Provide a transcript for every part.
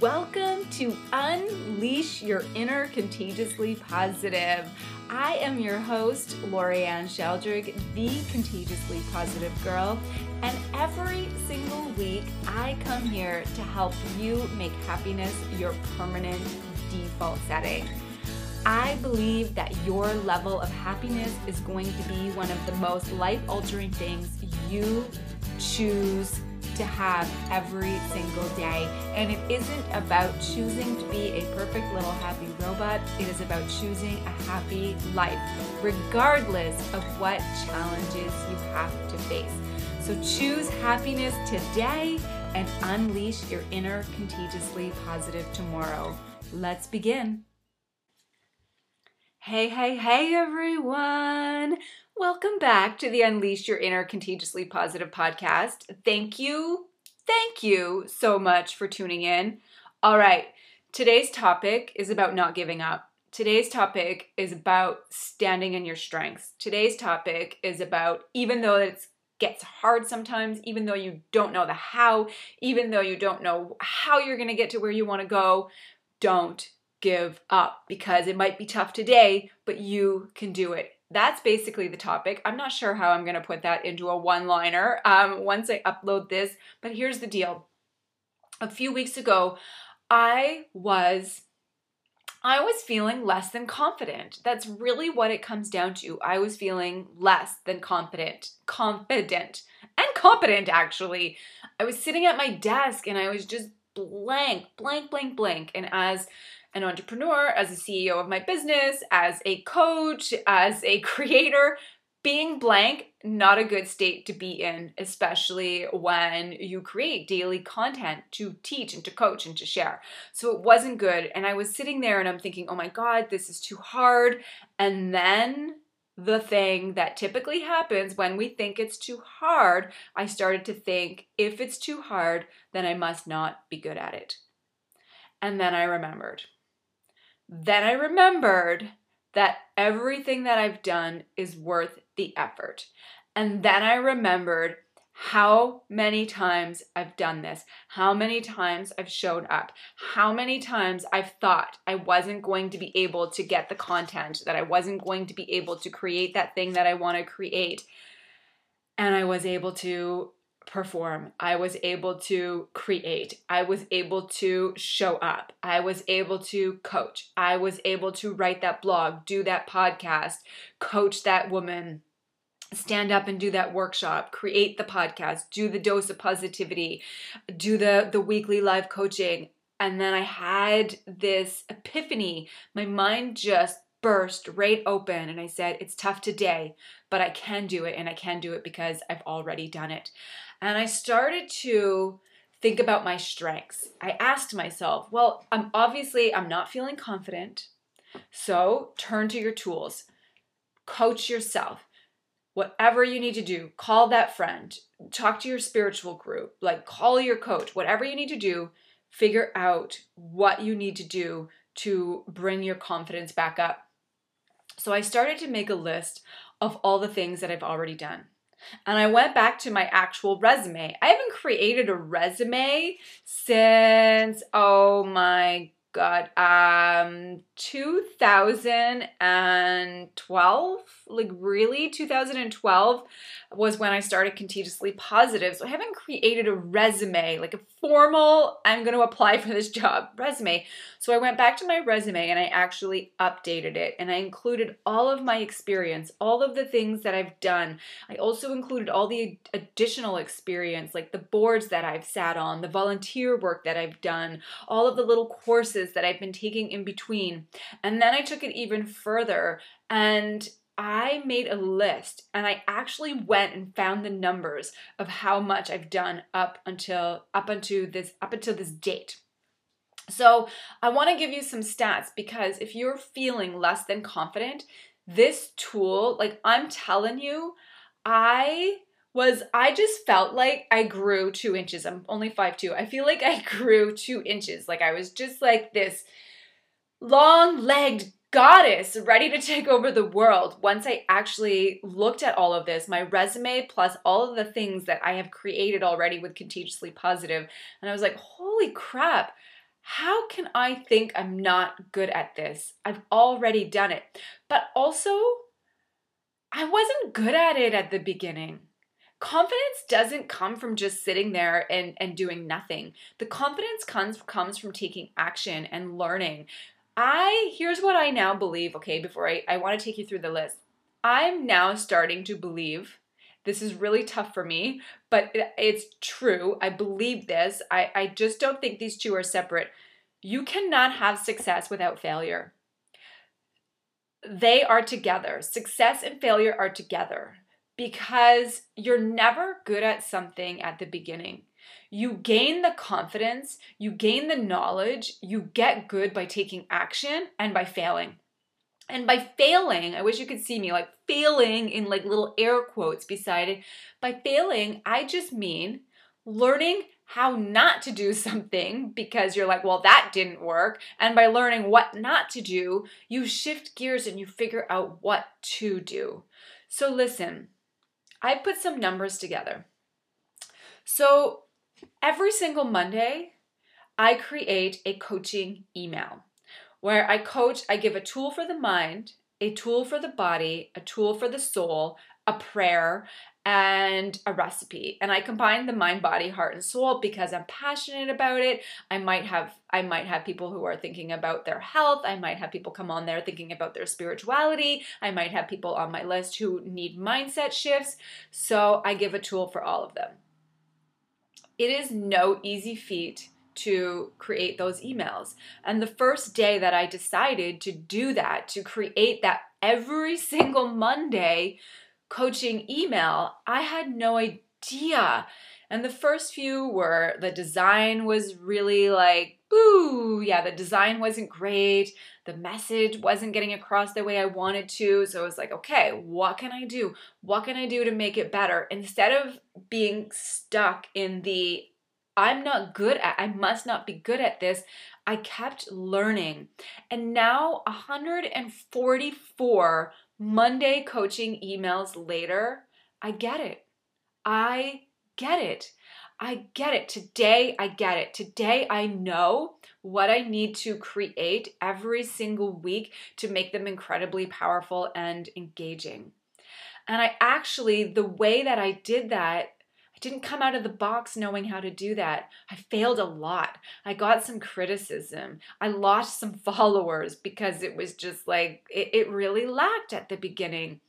Welcome to Unleash Your Inner Contagiously Positive. I am your host, Lorianne Sheldrick, the Contagiously Positive Girl, and every single week I come here to help you make happiness your permanent default setting. I believe that your level of happiness is going to be one of the most life altering things you choose to have every single day. And it isn't about choosing to be a perfect little happy robot, it is about choosing a happy life, regardless of what challenges you have to face. So choose happiness today and unleash your inner contagiously positive tomorrow. Let's begin. Hey, hey, hey, everyone. Welcome back to the Unleash Your Inner Contagiously Positive podcast. Thank you, thank you so much for tuning in. All right, today's topic is about not giving up. Today's topic is about standing in your strengths. Today's topic is about even though it gets hard sometimes, even though you don't know the how, even though you don't know how you're going to get to where you want to go, don't give up because it might be tough today, but you can do it. That's basically the topic. I'm not sure how I'm going to put that into a one liner um, once I upload this, but here's the deal. A few weeks ago, I was I was feeling less than confident. That's really what it comes down to. I was feeling less than confident, confident, and competent actually. I was sitting at my desk and I was just blank, blank, blank, blank. And as an entrepreneur, as a CEO of my business, as a coach, as a creator, being blank, not a good state to be in, especially when you create daily content to teach and to coach and to share. So it wasn't good. And I was sitting there and I'm thinking, oh my God, this is too hard. And then the thing that typically happens when we think it's too hard, I started to think, if it's too hard, then I must not be good at it. And then I remembered then I remembered that everything that I've done is worth the effort. And then I remembered how many times I've done this, how many times I've showed up, how many times I've thought I wasn't going to be able to get the content, that I wasn't going to be able to create that thing that I want to create. And I was able to perform. I was able to create. I was able to show up. I was able to coach. I was able to write that blog, do that podcast, coach that woman, stand up and do that workshop, create the podcast, do the dose of positivity, do the the weekly live coaching. And then I had this epiphany. My mind just burst right open and I said, It's tough today, but I can do it and I can do it because I've already done it. And I started to think about my strengths. I asked myself, well, I'm obviously I'm not feeling confident. So, turn to your tools. Coach yourself. Whatever you need to do, call that friend, talk to your spiritual group, like call your coach, whatever you need to do, figure out what you need to do to bring your confidence back up. So I started to make a list of all the things that I've already done. And I went back to my actual resume. I haven't created a resume since, oh my God, um, 2012, like really 2012 was when I started Contagiously Positive. So I haven't created a resume, like a formal, I'm going to apply for this job resume. So I went back to my resume and I actually updated it and I included all of my experience, all of the things that I've done. I also included all the additional experience, like the boards that I've sat on, the volunteer work that I've done, all of the little courses that I've been taking in between. And then I took it even further and I made a list and I actually went and found the numbers of how much I've done up until up until this up until this date. So, I want to give you some stats because if you're feeling less than confident, this tool, like I'm telling you, I was I just felt like I grew two inches. I'm only five two. I feel like I grew two inches. Like I was just like this long legged goddess ready to take over the world once I actually looked at all of this, my resume plus all of the things that I have created already with Contagiously Positive. And I was like, holy crap, how can I think I'm not good at this? I've already done it. But also, I wasn't good at it at the beginning. Confidence doesn't come from just sitting there and, and doing nothing. The confidence comes comes from taking action and learning. I here's what I now believe, okay, before I, I want to take you through the list. I'm now starting to believe this is really tough for me, but it, it's true. I believe this. I, I just don't think these two are separate. You cannot have success without failure. They are together. Success and failure are together because you're never good at something at the beginning. You gain the confidence, you gain the knowledge, you get good by taking action and by failing. And by failing, I wish you could see me like failing in like little air quotes beside it. By failing, I just mean learning how not to do something because you're like, well, that didn't work. And by learning what not to do, you shift gears and you figure out what to do. So, listen, I put some numbers together. So, every single Monday, I create a coaching email where I coach, I give a tool for the mind, a tool for the body, a tool for the soul, a prayer, and a recipe. And i combine the mind body heart and soul because i'm passionate about it. I might have i might have people who are thinking about their health. I might have people come on there thinking about their spirituality. I might have people on my list who need mindset shifts. So i give a tool for all of them it is no easy feat to create those emails. And the first day that I decided to do that, to create that every single Monday coaching email, I had no idea. And the first few were the design was really like, boo, yeah, the design wasn't great. The message wasn't getting across the way I wanted to. So I was like, okay, what can I do? What can I do to make it better? Instead of being stuck in the I'm not good at, I must not be good at this. I kept learning. And now 144 Monday coaching emails later, I get it. I get it. I get it. Today, I get it. Today, I know what I need to create every single week to make them incredibly powerful and engaging. And I actually, the way that I did that I didn't come out of the box knowing how to do that. I failed a lot. I got some criticism. I lost some followers because it was just like, it, it really lacked at the beginning.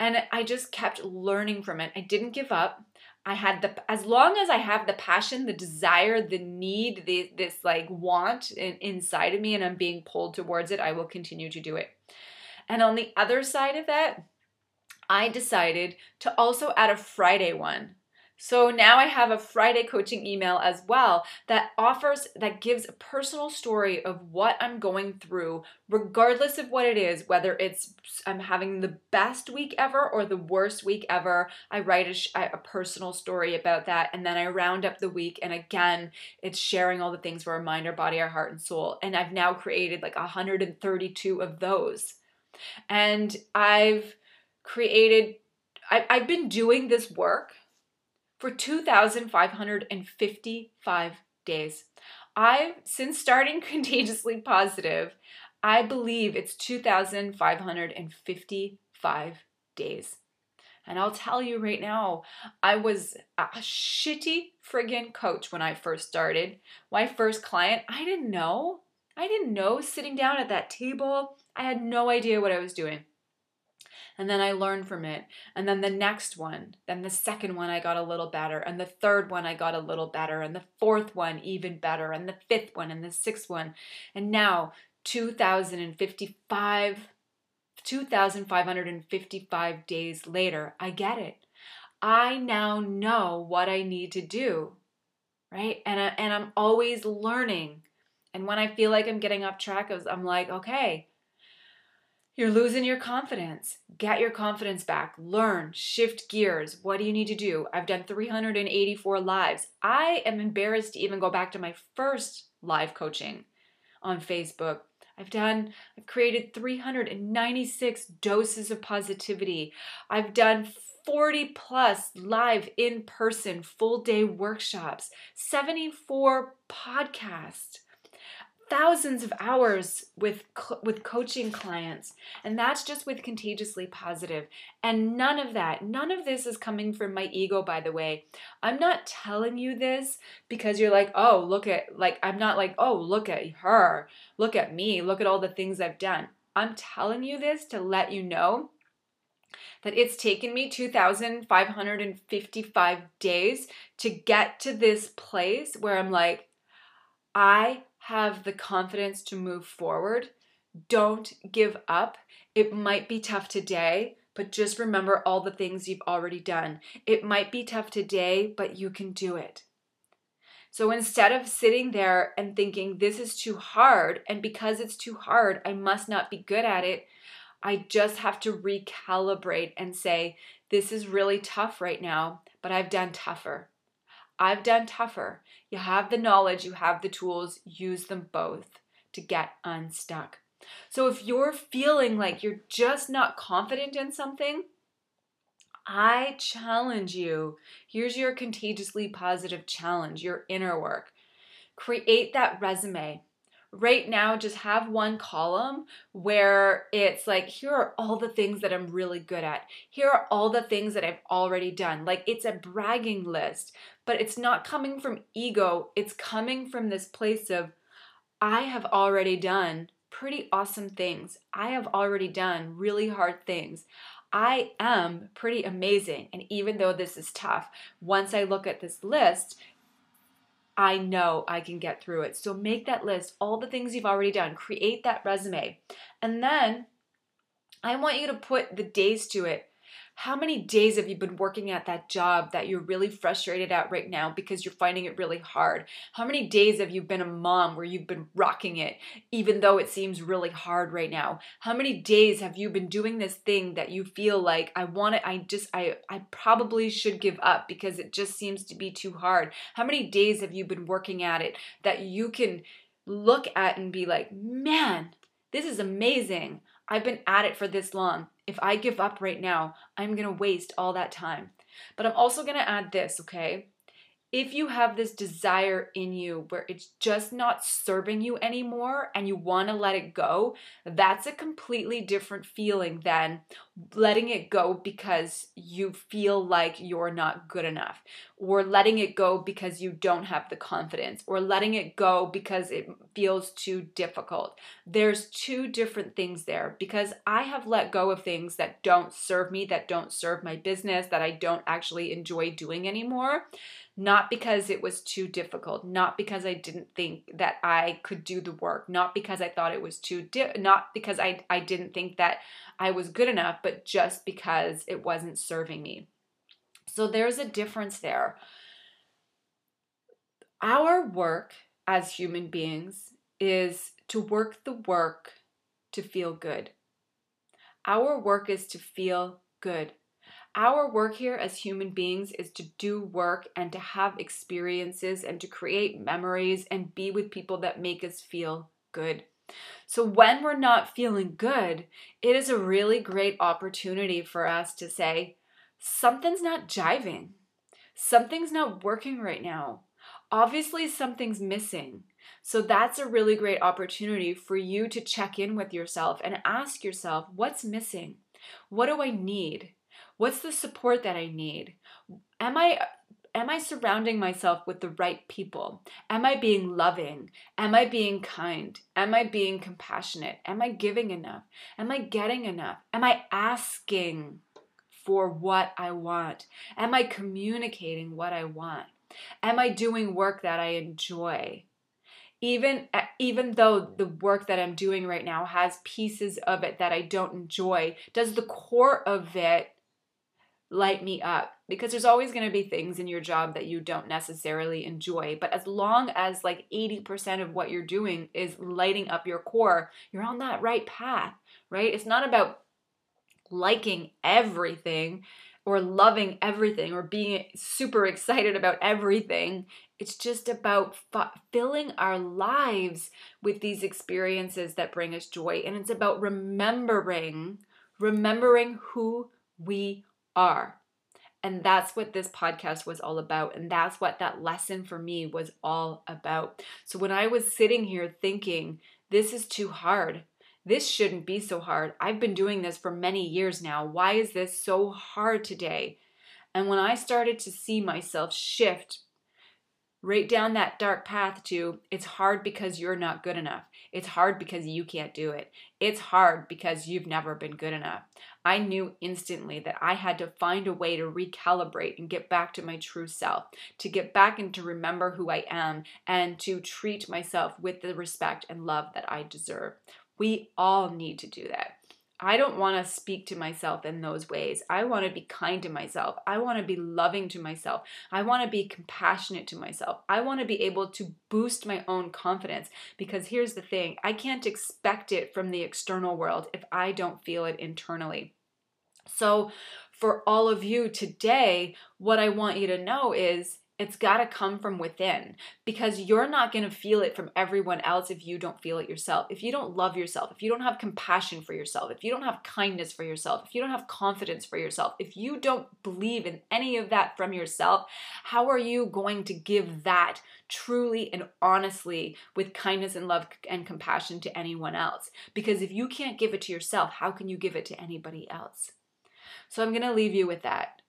And I just kept learning from it. I didn't give up. I had the as long as I have the passion, the desire, the need, the, this like want in, inside of me, and I'm being pulled towards it, I will continue to do it. And on the other side of that, I decided to also add a Friday one. So now I have a Friday coaching email as well that offers, that gives a personal story of what I'm going through, regardless of what it is, whether it's I'm having the best week ever or the worst week ever. I write a, a personal story about that and then I round up the week. And again, it's sharing all the things for our mind, our body, our heart, and soul. And I've now created like 132 of those. And I've created, I, I've been doing this work for 2,555 days. I've, since starting Contagiously Positive, I believe it's 2,555 days. And I'll tell you right now, I was a shitty friggin' coach when I first started. My first client, I didn't know. I didn't know sitting down at that table. I had no idea what I was doing and then I learned from it. And then the next one, then the second one, I got a little better. And the third one, I got a little better. And the fourth one, even better. And the fifth one, and the sixth one. And now, 2055, 2,555 days later, I get it. I now know what I need to do, right? And, I, and I'm always learning. And when I feel like I'm getting off track, I'm like, okay, you're losing your confidence. Get your confidence back. Learn, shift gears. What do you need to do? I've done 384 lives. I am embarrassed to even go back to my first live coaching on Facebook. I've done, I've created 396 doses of positivity. I've done 40 plus live in person full day workshops, 74 podcasts. Thousands of hours with with coaching clients and that's just with contagiously positive. And none of that none of this is coming from my ego by the way. I'm not telling you this because you're like oh look at like i'm not like oh look at her look at me look at all the things i've done. I'm telling you this to let you know that it's taken me 2,555 days to get to this place where I'm like, I have the confidence to move forward. Don't give up. It might be tough today, but just remember all the things you've already done. It might be tough today, but you can do it. So instead of sitting there and thinking, this is too hard, and because it's too hard, I must not be good at it, I just have to recalibrate and say, this is really tough right now, but I've done tougher. I've done tougher. You have the knowledge, you have the tools, use them both to get unstuck. So if you're feeling like you're just not confident in something, I challenge you. Here's your contagiously positive challenge, your inner work. Create that resume right now just have one column where it's like here are all the things that I'm really good at. Here are all the things that I've already done. Like it's a bragging list, but it's not coming from ego. It's coming from this place of I have already done pretty awesome things. I have already done really hard things. I am pretty amazing. And even though this is tough, once I look at this list, I know I can get through it. So make that list, all the things you've already done, create that resume. And then I want you to put the days to it. How many days have you been working at that job that you're really frustrated at right now because you're finding it really hard? How many days have you been a mom where you've been rocking it even though it seems really hard right now? How many days have you been doing this thing that you feel like I want it I just I I probably should give up because it just seems to be too hard? How many days have you been working at it that you can look at and be like, "Man, this is amazing. I've been at it for this long. If I give up right now, I'm going to waste all that time. But I'm also going to add this, okay? If you have this desire in you where it's just not serving you anymore and you want to let it go, that's a completely different feeling than letting it go because you feel like you're not good enough, or letting it go because you don't have the confidence, or letting it go because it feels too difficult. There's two different things there because I have let go of things that don't serve me, that don't serve my business, that I don't actually enjoy doing anymore not because it was too difficult, not because I didn't think that I could do the work, not because I thought it was too di- not because I I didn't think that I was good enough, but just because it wasn't serving me. So there's a difference there. Our work as human beings is to work the work to feel good. Our work is to feel good. Our work here as human beings is to do work and to have experiences and to create memories and be with people that make us feel good. So, when we're not feeling good, it is a really great opportunity for us to say, something's not jiving. Something's not working right now. Obviously, something's missing. So, that's a really great opportunity for you to check in with yourself and ask yourself, what's missing? What do I need? What's the support that I need? Am I am I surrounding myself with the right people? Am I being loving? Am I being kind? Am I being compassionate? Am I giving enough? Am I getting enough? Am I asking for what I want? Am I communicating what I want? Am I doing work that I enjoy? Even even though the work that I'm doing right now has pieces of it that I don't enjoy, does the core of it light me up because there's always going to be things in your job that you don't necessarily enjoy but as long as like 80% of what you're doing is lighting up your core you're on that right path right? It's not about liking everything or loving everything or being super excited about everything. It's just about filling our lives with these experiences that bring us joy and it's about remembering remembering who we are. And that's what this podcast was all about. And that's what that lesson for me was all about. So when I was sitting here thinking, this is too hard, this shouldn't be so hard. I've been doing this for many years now. Why is this so hard today? And when I started to see myself shift right down that dark path to it's hard because you're not good enough. It's hard because you can't do it. It's hard because you've never been good enough. I knew instantly that I had to find a way to recalibrate and get back to my true self, to get back and to remember who I am, and to treat myself with the respect and love that I deserve. We all need to do that. I don't want to speak to myself in those ways. I want to be kind to myself. I want to be loving to myself. I want to be compassionate to myself. I want to be able to boost my own confidence because here's the thing I can't expect it from the external world if I don't feel it internally. So, for all of you today, what I want you to know is it's got to come from within because you're not going to feel it from everyone else if you don't feel it yourself. If you don't love yourself, if you don't have compassion for yourself, if you don't have kindness for yourself, if you don't have confidence for yourself, if you don't believe in any of that from yourself, how are you going to give that truly and honestly with kindness and love and compassion to anyone else? Because if you can't give it to yourself, how can you give it to anybody else? So I'm going to leave you with that.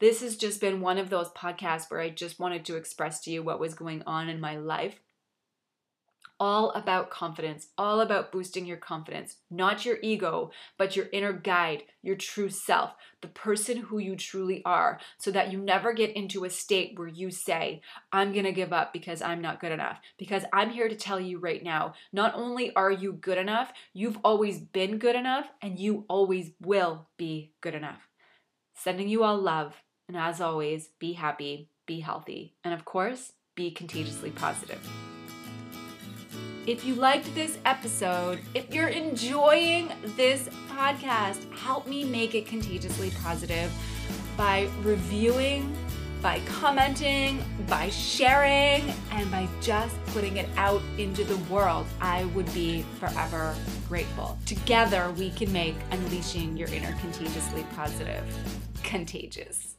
This has just been one of those podcasts where I just wanted to express to you what was going on in my life. All about confidence, all about boosting your confidence, not your ego, but your inner guide, your true self, the person who you truly are, so that you never get into a state where you say, I'm gonna give up because I'm not good enough. Because I'm here to tell you right now, not only are you good enough, you've always been good enough, and you always will be good enough. Sending you all love. And as always, be happy, be healthy, and of course, be contagiously positive. If you liked this episode, if you're enjoying this podcast, help me make it contagiously positive by reviewing, by commenting, by sharing, and by just putting it out into the world. I would be forever grateful. Together, we can make unleashing your inner contagiously positive contagious.